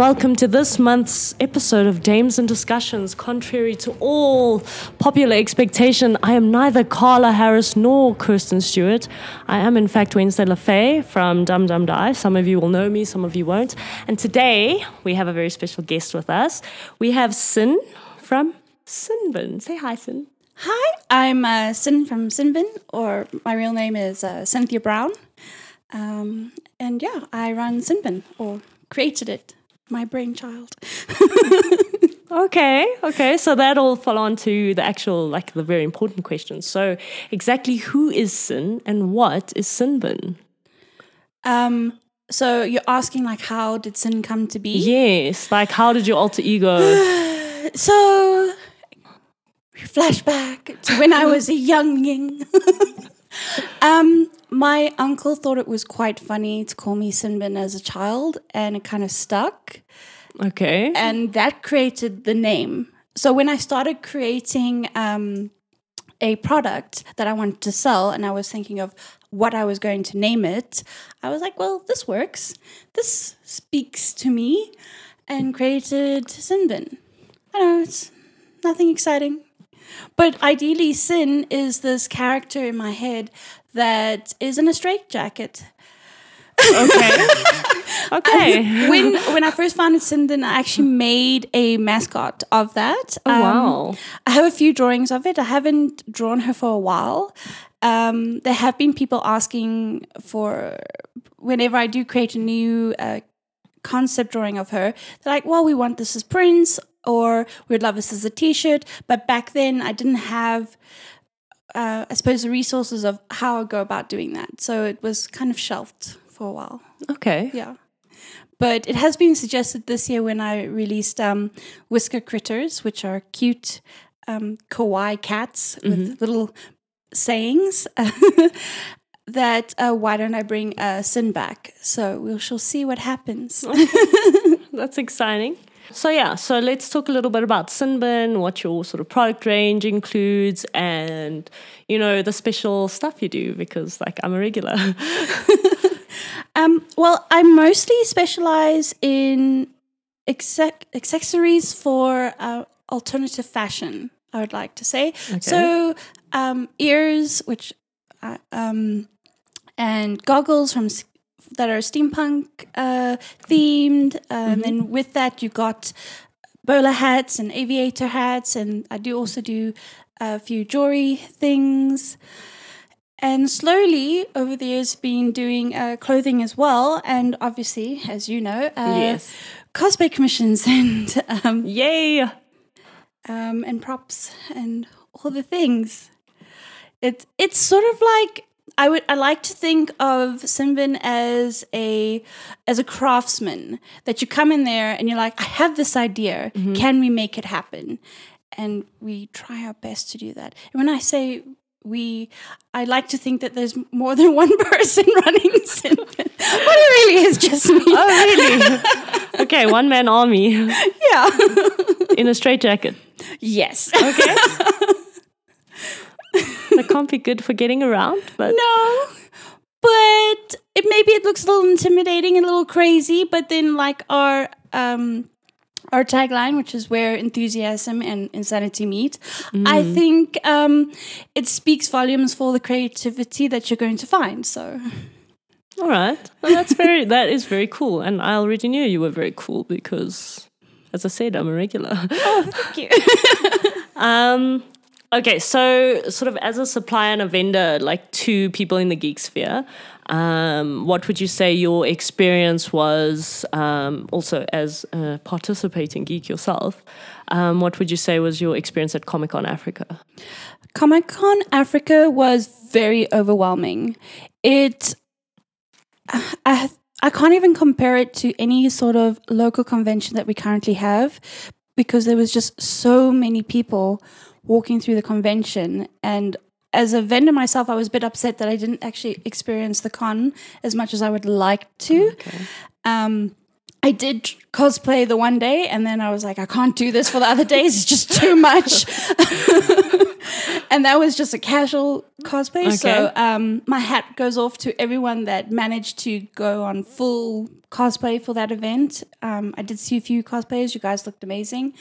welcome to this month's episode of Dames and Discussions. Contrary to all popular expectation, I am neither Carla Harris nor Kirsten Stewart. I am, in fact, Wednesday LaFay from Dum Dum Die. Some of you will know me, some of you won't. And today we have a very special guest with us. We have Sin from Sinbin. Say hi, Sin. Hi, I'm uh, Sin from Sinbin, or my real name is uh, Cynthia Brown. Um, and yeah, I run Sinbin, or created it, my brainchild. Okay, okay. So that'll fall on to the actual, like the very important questions. So, exactly who is Sin and what is Sinbin? Um, so you're asking like, how did Sin come to be? Yes, like how did your alter ego? So flashback to when I was a younging. um, my uncle thought it was quite funny to call me Sinbin as a child, and it kind of stuck. Okay. and that created the name. So when I started creating um, a product that I wanted to sell, and I was thinking of what I was going to name it, I was like, "Well, this works. This speaks to me," and created Sinbin. I know it's nothing exciting, but ideally, Sin is this character in my head that is in a straitjacket. Okay. okay. when when I first founded Sinbin, I actually made a mascot of that. Oh, Um, wow. I have a few drawings of it. I haven't drawn her for a while. Um, there have been people asking for whenever I do create a new uh, concept drawing of her. They're like, "Well, we want this as prints, or we'd love this as a T-shirt." But back then, I didn't have. Uh, I suppose the resources of how I go about doing that. So it was kind of shelved for a while. Okay. Yeah. But it has been suggested this year when I released um, Whisker Critters, which are cute um, kawaii cats with little sayings, that uh, why don't I bring uh, Sin back? So we shall see what happens. That's exciting. So yeah, so let's talk a little bit about Sinbin, what your sort of product range includes, and you know the special stuff you do because like I'm a regular. Um, well, I mostly specialize in exec- accessories for uh, alternative fashion. I would like to say so. Um, ears, which uh, um, and goggles from that are steampunk uh, themed, uh, and then with that you got bowler hats and aviator hats, and I do also do a few jewelry things and slowly over the years been doing uh, clothing as well and obviously as you know uh, Yes. cosplay commissions and um, Yay! um, and props and all the things it, it's sort of like I would I like to think of Sinbin as a as a craftsman that you come in there and you're like I have this idea. Mm-hmm. Can we make it happen? And we try our best to do that. And when I say we I like to think that there's more than one person running Sinbin. But it really is just me. Oh really? okay, one man army. Yeah. In a straitjacket. yes. Okay. Can't be good for getting around, but No, but it maybe it looks a little intimidating and a little crazy. But then, like our um, our tagline, which is where enthusiasm and insanity meet, I think um, it speaks volumes for the creativity that you're going to find. So all right. Well, that's very that is very cool, and I already knew you were very cool because, as I said, I'm a regular. thank you. Um, okay, so sort of as a supplier and a vendor, like two people in the geek sphere, um, what would you say your experience was? Um, also, as a participating geek yourself, um, what would you say was your experience at Comic Con Africa? Comic Con Africa was very overwhelming. It, I, I can't even compare it to any sort of local convention that we currently have because there was just so many people walking through the convention. And as a vendor myself, I was a bit upset that I didn't actually experience the con as much as I would like to. Um, I did cosplay the one day, and then I was like, I can't do this for the other days. It's just too much. and that was just a casual cosplay. So um, my hat goes off to everyone that managed to go on full cosplay for that event. Um, I did see a few cosplayers. You guys looked amazing.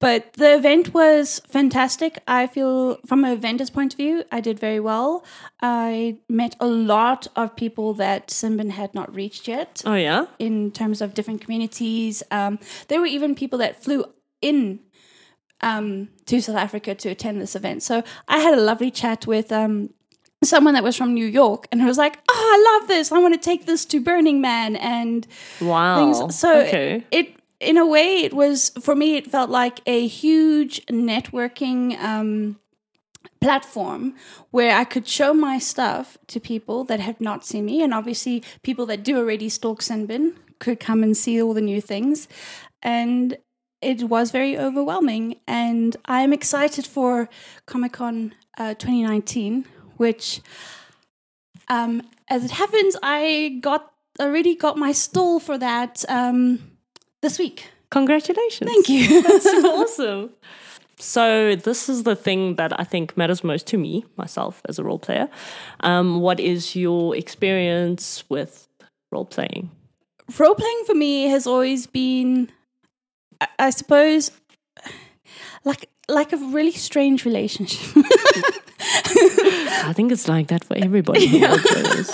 But the event was fantastic. I feel, from a vendor's point of view, I did very well. I met a lot of people that Sinbin had not reached yet Oh yeah. in terms of different communities. Um, there were even people that flew in um, to South Africa to attend this event. So I had a lovely chat with um, someone that was from New York, and I was like, "Oh, I love this! I want to take this to Burning Man." And Wow. things. So okay. it, in a way, it was for me. It felt like a huge networking um, platform where I could show my stuff to people that have not seen me, and obviously people that do already stalk Sinbin could come and see all the new things, and it was very overwhelming. And I'm excited for Comic Con uh, 2019, which, um, as it happens, I got already got my stall for that um, this week. Congratulations. Thank you. That's awesome. So this is the thing that I think matters most to me, myself as a role player. Um, what is your experience with role playing? Role playing for me has always been, I, I suppose, like like a really strange relationship. I think it's like that for everybody. plays.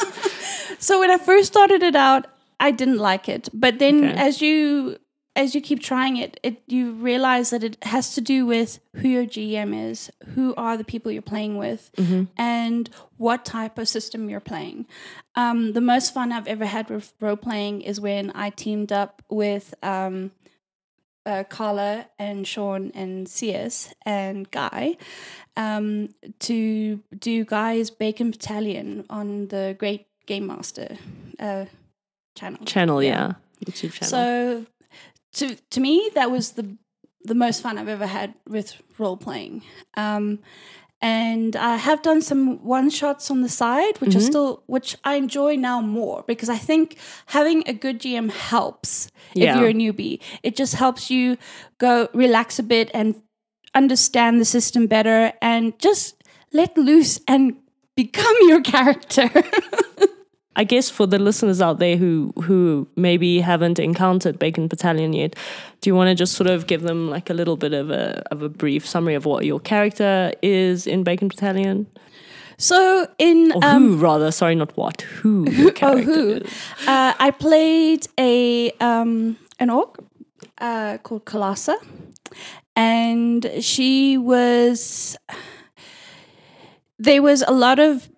so when I first started it out, I didn't like it, but then Okay. as you as you keep trying it, it you realize that it has to do with who your GM is, who are the people you're playing with, and what type of system you're playing. Um, the most fun I've ever had with role playing is when I teamed up with um, uh, Carla and Sean and CS and Guy um, to do Guy's Bacon Battalion on the Great Game Master uh, channel. Channel, yeah. YouTube channel. So to to me, that was the the most fun I've ever had with role playing. Um, and I have done some one shots on the side, which are still which I enjoy now more because I think having a good GM helps Yeah. if you're a newbie. It just helps you go relax a bit and understand the system better and just let loose and become your character. I guess for the listeners out there who who maybe haven't encountered Bacon Battalion yet, do you want to just sort of give them like a little bit of a of a brief summary of what your character is in Bacon Battalion? so in Or um, who rather, sorry, not what, who your Oh, character who? Uh, I played a um, an orc uh, called Kalasa, and she was. There was a lot of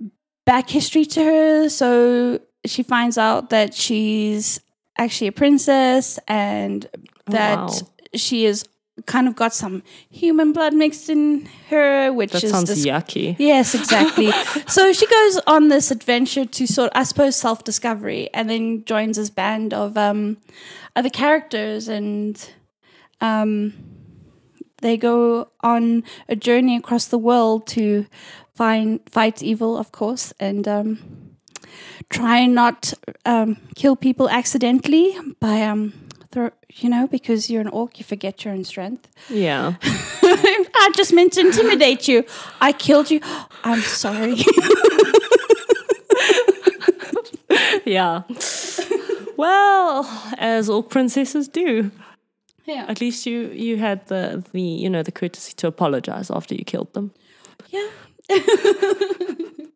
back history to her, so she finds out that she's actually a princess and that wow. she is kind of got some human blood mixed in her, which That is sounds dis- yucky. Yes, exactly. so she goes on this adventure to sort, I suppose, self discovery, and then joins this band of um, other characters, and um, they go on a journey across the world to find fight evil, of course, and um, try not um, kill people accidentally by um. Throw, you know, because you're an orc, you forget your own strength. Yeah. I just meant to intimidate you. I killed you. I'm sorry. yeah. well, as all princesses do. yeah. At least you you had the the you know the courtesy to apologize after you killed them. Yeah.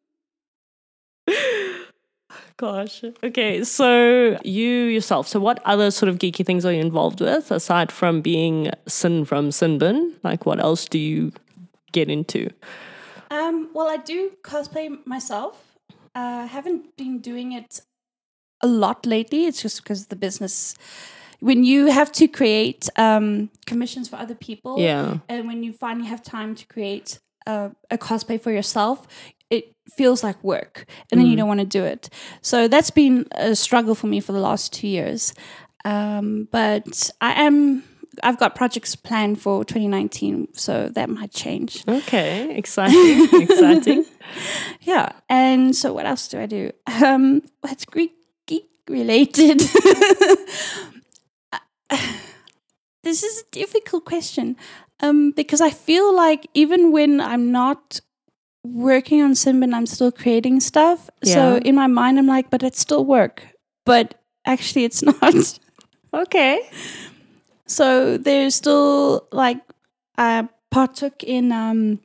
Gosh. Okay, so you yourself. So, what other sort of geeky things are you involved with aside from being Sin from Sinbin? Like, what else do you get into? Um, well, I do cosplay myself. I uh, haven't been doing it a lot lately. It's just because the business. When you have to create um, commissions for other people, Yeah. and when you finally have time to create a, a cosplay for yourself, it feels like work, and then you don't want to do it. So that's been a struggle for me for the last two years. Um, but I am. I've got projects planned for 2019, so that might change. Okay, exciting, exciting. Yeah. And so what else do I do? Um, what's Greek geek related? this is a difficult question um, because I feel like even when I'm not working on Sinbin, I'm still creating stuff. Yeah. So in my mind, I'm like, but it's still work. But actually, it's not. Okay. so there's still like I partook in um,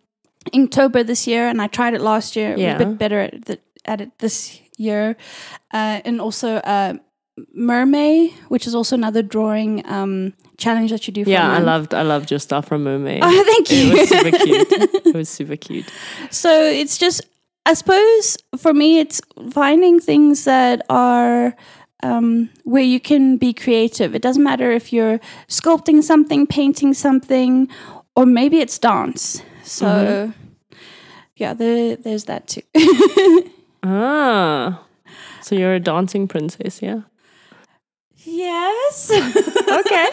Inktober this year, and I tried it last year. Yeah. a bit better at, the, at it this year, uh, and also uh, MerMay, which is also another drawing um, challenge that you do. For me. Yeah, I loved I loved your stuff from MerMay. Oh, thank you. It was super cute. It was super cute. So it's just, I suppose for me, it's finding things that are um, where you can be creative. It doesn't matter if you're sculpting something, painting something, or maybe it's dance. So, yeah, there, there's that too. Ah. So you're a dancing princess, yeah? Yes. okay.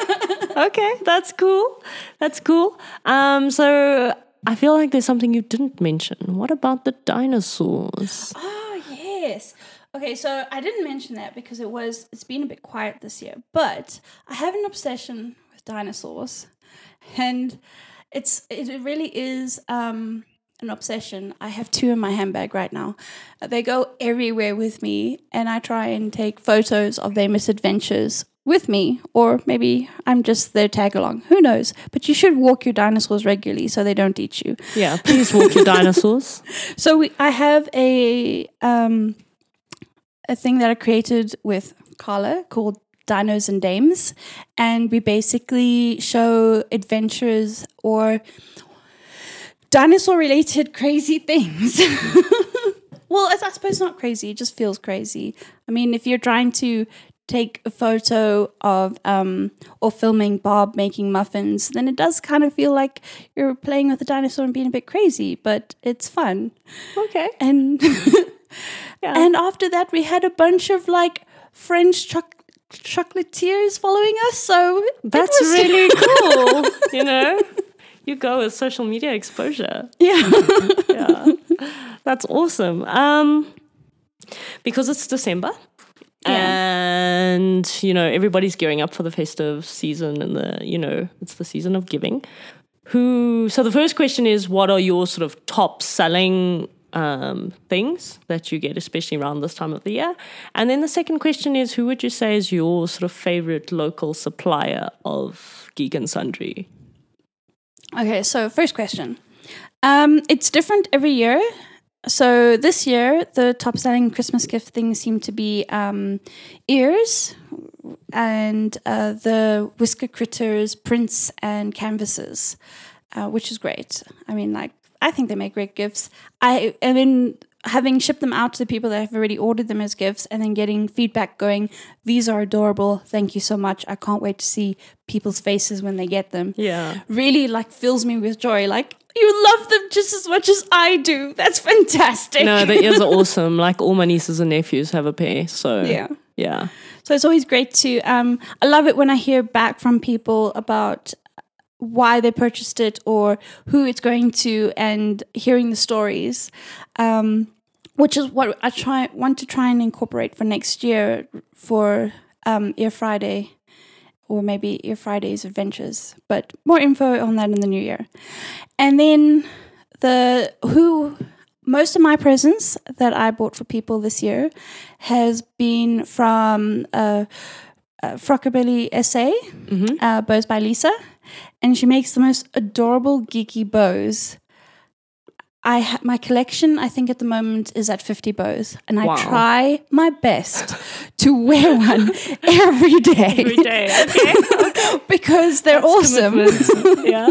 Okay, that's cool. That's cool. Um, so I feel like there's something you didn't mention. What about the dinosaurs? Oh yes. Okay, so I didn't mention that because it was it's been a bit quiet this year, but I have an obsession with dinosaurs, and it's it really is um, an obsession. I have two in my handbag right now. Uh, They go everywhere with me, and I try and take photos of their misadventures with me, or maybe I'm just their tag along. Who knows? But you should walk your dinosaurs regularly so they don't eat you. Yeah, please walk your dinosaurs. So we, I have a um, a thing that I created with Carla called Dinos and Dames, and we basically show adventures or dinosaur related crazy things. well, I I suppose not crazy; it just feels crazy. I mean, if you're trying to take a photo of um, or filming Bob making muffins, then it does kind of feel like you're playing with a dinosaur and being a bit crazy, but it's fun. Okay. And Yeah. and after that, we had a bunch of like French choc- chocolatiers following us. So That's was- really cool. You know, you go with social media exposure. yeah. Yeah, that's awesome. Um, because it's December. And you know everybody's gearing up for the festive season, and the you know it's the season of giving. Who? So the first question is, what are your sort of top selling um, things that you get, especially around this time of the year? And then the second question is, who would you say is your sort of favorite local supplier of geek and sundry? Okay, so first question. Um, it's different every year. So this year, the top selling Christmas gift things seem to be um, ears and uh, the whisker critters, prints, and canvases, uh, which is great. I mean, like, I think they make great gifts. I, I mean, having shipped them out to the people that have already ordered them as gifts and then getting feedback going, these are adorable. Thank you so much. I can't wait to see people's faces when they get them Yeah, really like fills me with joy. Like you love them just as much as I do. That's fantastic. no, the ears are awesome. Like all my nieces and nephews have a pair, so yeah. yeah. So it's always great to. Um, I love it when I hear back from people about why they purchased it or who it's going to, and hearing the stories. Um, which is what I try want to try and incorporate for next year for um, Ear Friday, or maybe Ear Friday's adventures. But more info on that in the new year. And then the who most of my presents that I bought for people this year has been from uh, uh, Frockabilly SA, uh, bows by Lisa, and she makes the most adorable geeky bows. I ha- my collection, I think at the moment is at fifty bows, and I try my best to wear one every day, Every day, okay. because they're awesome. yeah.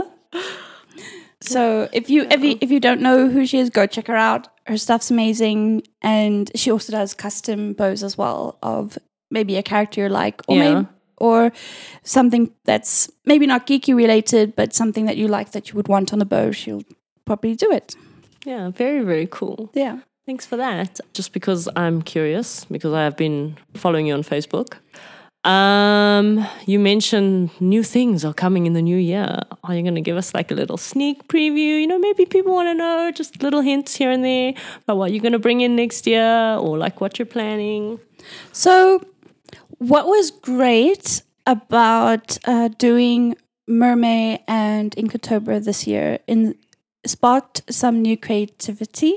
So if you if you if you don't know who she is, go check her out. Her stuff's amazing, and she also does custom bows as well of maybe a character you like, or Yeah. maybe or something that's maybe not geeky related, but something that you like that you would want on a bow. She'll probably do it. Yeah, very, very cool. Yeah. Thanks for that. Just because I'm curious, because I have been following you on Facebook. Um, you mentioned new things are coming in the new year. Are you going to give us like a little sneak preview? You know, maybe people want to know just little hints here and there about what you're going to bring in next year or like what you're planning. So, what was great about uh, doing MerMay and Inktober this year in sparked some new creativity.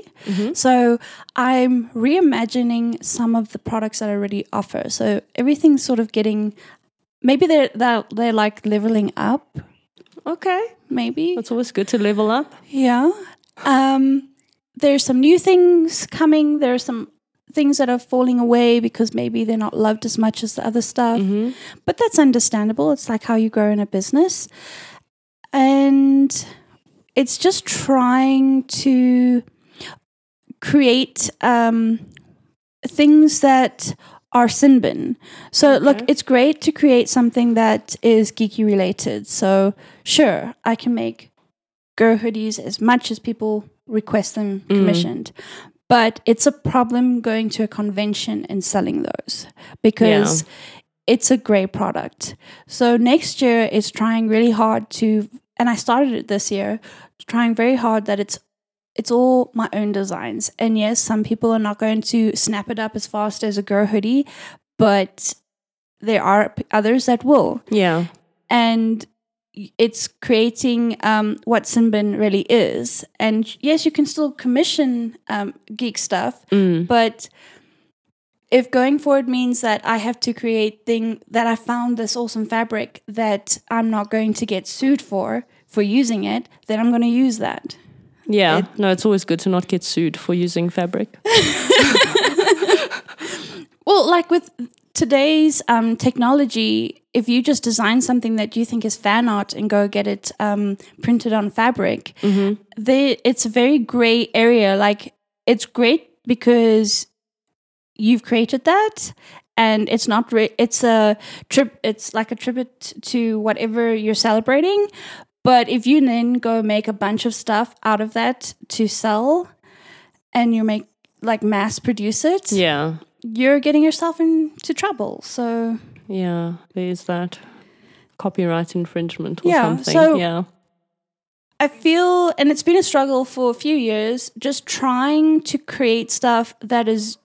So I'm reimagining some of the products that I already offer. So everything's sort of getting maybe they're they're, they're like leveling up. Okay. Maybe It's always good to level up. yeah. Um, there's some new things coming. There are some things that are falling away because maybe they're not loved as much as the other stuff. But that's understandable. It's like how you grow in a business. And it's just trying to create um, things that are sin bin. So look, it's great to create something that is geeky related. So sure, I can make Go hoodies as much as people request them commissioned. But it's a problem going to a convention and selling those because it's a great product. So next year it's trying really hard to and I started it this year, trying very hard that it's it's all my own designs. And yes, some people are not going to snap it up as fast as a girl hoodie, but there are others that will Yeah. and it's creating um, what Sinbin really is. And yes, you can still commission um, geek stuff, but if going forward means that I have to create thing that I found this awesome fabric that I'm not going to get sued for for using it, then I'm going to use that. Yeah. It- no, it's always good to not get sued for using fabric. Well, like with today's um, technology, if you just design something that you think is fan art and go get it um, printed on fabric, they, it's a very gray area. Like it's great because you've created that, and it's not. Re- it's a trip. It's like a tribute to whatever you're celebrating. But if you then go make a bunch of stuff out of that to sell, and you make like mass produce it, Yeah. you're getting yourself into trouble. So Yeah. There's that copyright infringement or Yeah, something. so- yeah. I feel, and it's been a struggle for a few years, just trying to create stuff that is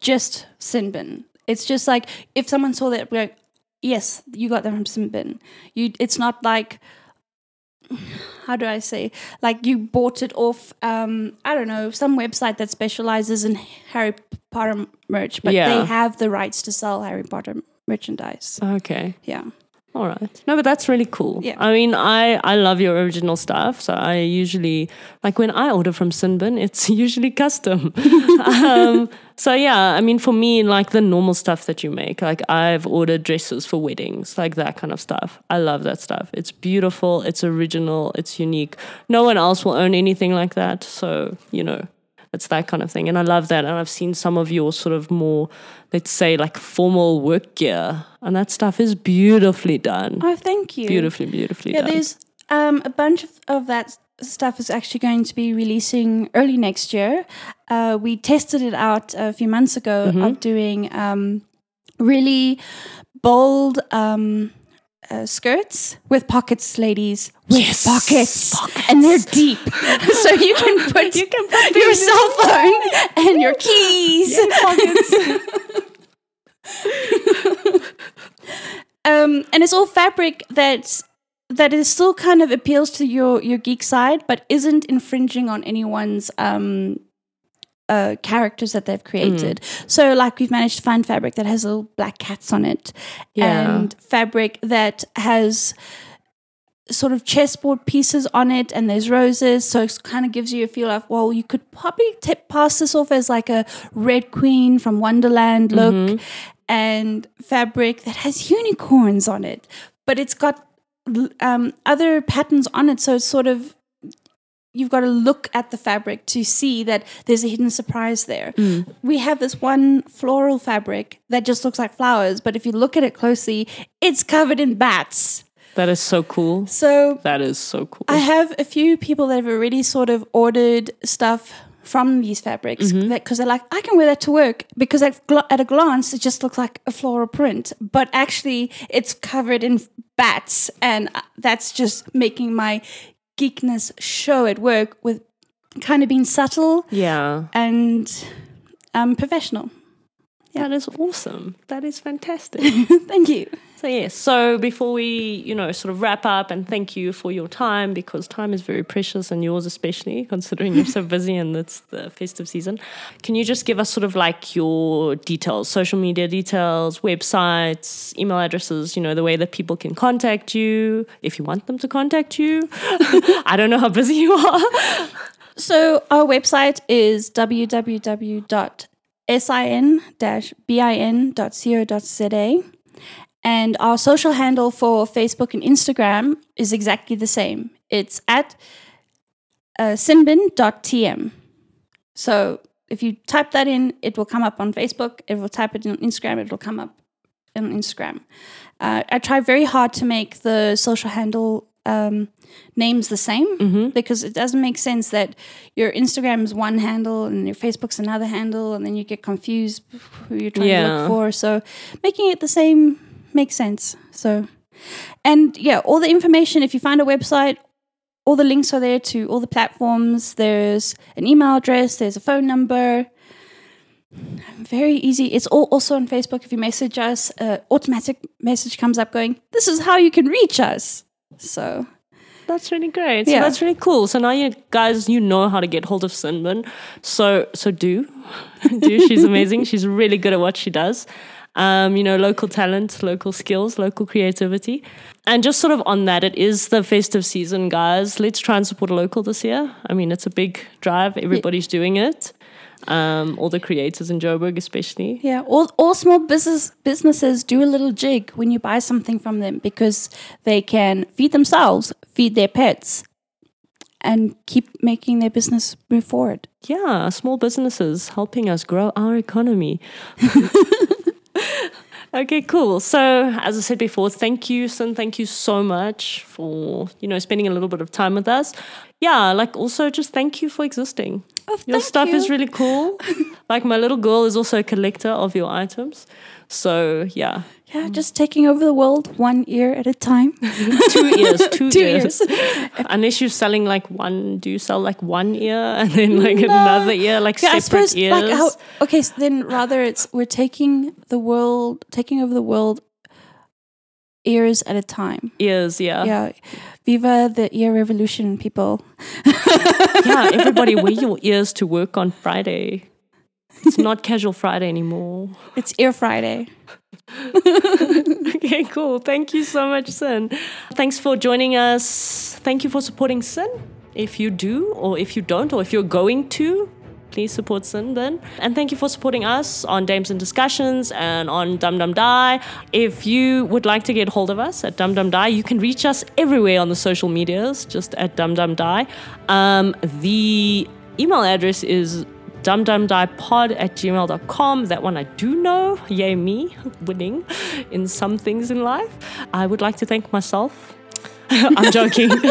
just Sinbin. It's just like if someone saw that, we're like, yes, you got that from Sinbin. You, it's not like. How do I say? Like you bought it off, um, I don't know, some website that specializes in Harry Potter merch, but Yeah. they have the rights to sell Harry Potter merchandise. Okay. Yeah. All right. No, but that's really cool. Yeah. I mean, I I love your original stuff. So I usually like when I order from Sinbin, it's usually custom. um, so yeah, I mean, for me, like the normal stuff that you make, like I've ordered dresses for weddings, like that kind of stuff. I love that stuff. It's beautiful. It's original. It's unique. No one else will own anything like that. So you know. It's that kind of thing. And I love that. And I've seen some of your sort of more, let's say, like formal work gear. And that stuff is beautifully done. Oh, thank you. Beautifully, beautifully Yeah, done. there's um, a bunch of, of that stuff is actually going to be releasing early next year. Uh, we tested it out a few months ago Mm-hmm. of doing um, really bold um, uh, skirts with pockets, ladies. With Yes, pockets. pockets. and they're deep, so you can put You can put your cell phone and your keys. um, and it's all fabric that's that is still kind of appeals to your your geek side, but isn't infringing on anyone's um, uh, characters that they've created. So, like we've managed to find fabric that has little black cats on it, Yeah. and fabric that has sort of chessboard pieces on it and there's roses. So it kind of gives you a feel of well you could probably tip pass this off as like a red queen from wonderland look and fabric that has unicorns on it. But it's got um, other patterns on it. So it's sort of you've got to look at the fabric to see that there's a hidden surprise there we have this one floral fabric that just looks like flowers but if you look at it closely it's covered in bats that is so cool. so That is so cool. I have a few people that have already sort of ordered stuff from these fabrics because they're like, I can wear that to work because at, gl- at a glance it just looks like a floral print, but actually it's covered in bats, and uh, that's just making my geekness show at work with kind of being subtle yeah. and um, professional. That is awesome. That is fantastic. Thank you. So yes, so before we, you know, sort of wrap up and thank you for your time because time is very precious and yours especially considering you're so busy and it's the festive season. Can you just give us sort of like your details, social media details, websites, email addresses, you know, the way that people can contact you if you want them to contact you? I don't know how busy you are. So our website is www.sin-bin.co.za. And our social handle for Facebook and Instagram is exactly the same. It's at uh, sinbin.tm. So if you type that in, it will come up on Facebook. If you type it in Instagram, it will come up on Instagram. Uh, I try very hard to make the social handle um, names the same because it doesn't make sense that your Instagram is one handle and your Facebook's another handle, and then you get confused who you're trying to look for. So making it the same makes sense. So, and yeah, all the information. If you find a website, all the links are there to all the platforms. There's an email address. There's a phone number. Very easy. It's all also on Facebook. If you message us, uh, automatic message comes up going, "This is how you can reach us." So That's really great. So Yeah. that's really cool. So now you guys, you know how to get hold of Sinbin. So so do, do. She's amazing. She's really good at what she does. Um, you know, local talent, local skills, local creativity, and just sort of on that, it is the festive season, guys. Let's try and support a local this year. I mean, it's a big drive. Everybody's doing it. Um, all the creators in Joburg, especially. Yeah, all, all small business businesses do a little jig when you buy something from them because they can feed themselves, feed their pets, and keep making their business move forward. Yeah, small businesses helping us grow our economy. okay, cool. So, as I said before, thank you, Sin. Thank you so much for you know spending a little bit of time with us. Yeah, like also just thank you for existing. Oh, Your stuff is really cool. like my little girl is also a collector of your items. So yeah, Yeah, mm. just taking over the world one ear at a time. two ears, two, Two ears. Unless you're selling like one, do you sell like one ear and then like another ear, like Yeah, separate suppose ears? like how okay, so then rather it's we're taking the world taking over the world ears at a time. ears, yeah. Yeah. Viva the ear revolution, people. yeah, everybody wear your ears to work on Friday. It's not casual Friday anymore. It's Ear Friday. Okay, cool. Thank you so much, Sin. Thanks for joining us. Thank you for supporting Sin. If you do, or if you don't, or if you're going to, please support Sin then. And thank you for supporting us on Dames and Discussions and on Dum Dum Die. If you would like to get hold of us at Dum Dum Die, you can reach us everywhere on the social medias, just at Dum Dum Die. Um, the email address is dumdumdiepod at gmail.com. That one I do know. Yay, me winning in some things in life. I would like to thank myself. I'm joking.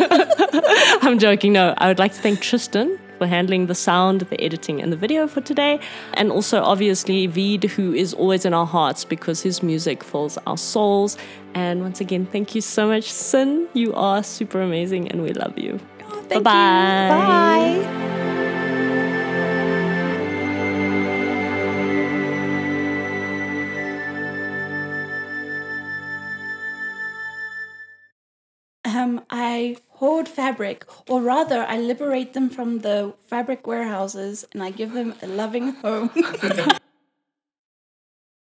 I'm joking. No, I would like to thank Tristan for handling the sound, the editing, and the video for today. And also, obviously, Veed, who is always in our hearts because his music fills our souls. And once again, thank you so much, Sin. You are super amazing and we love you. Oh, thank you. Bye-bye. Bye. Hoard fabric, or rather, I liberate them from the fabric warehouses and I give them a loving home.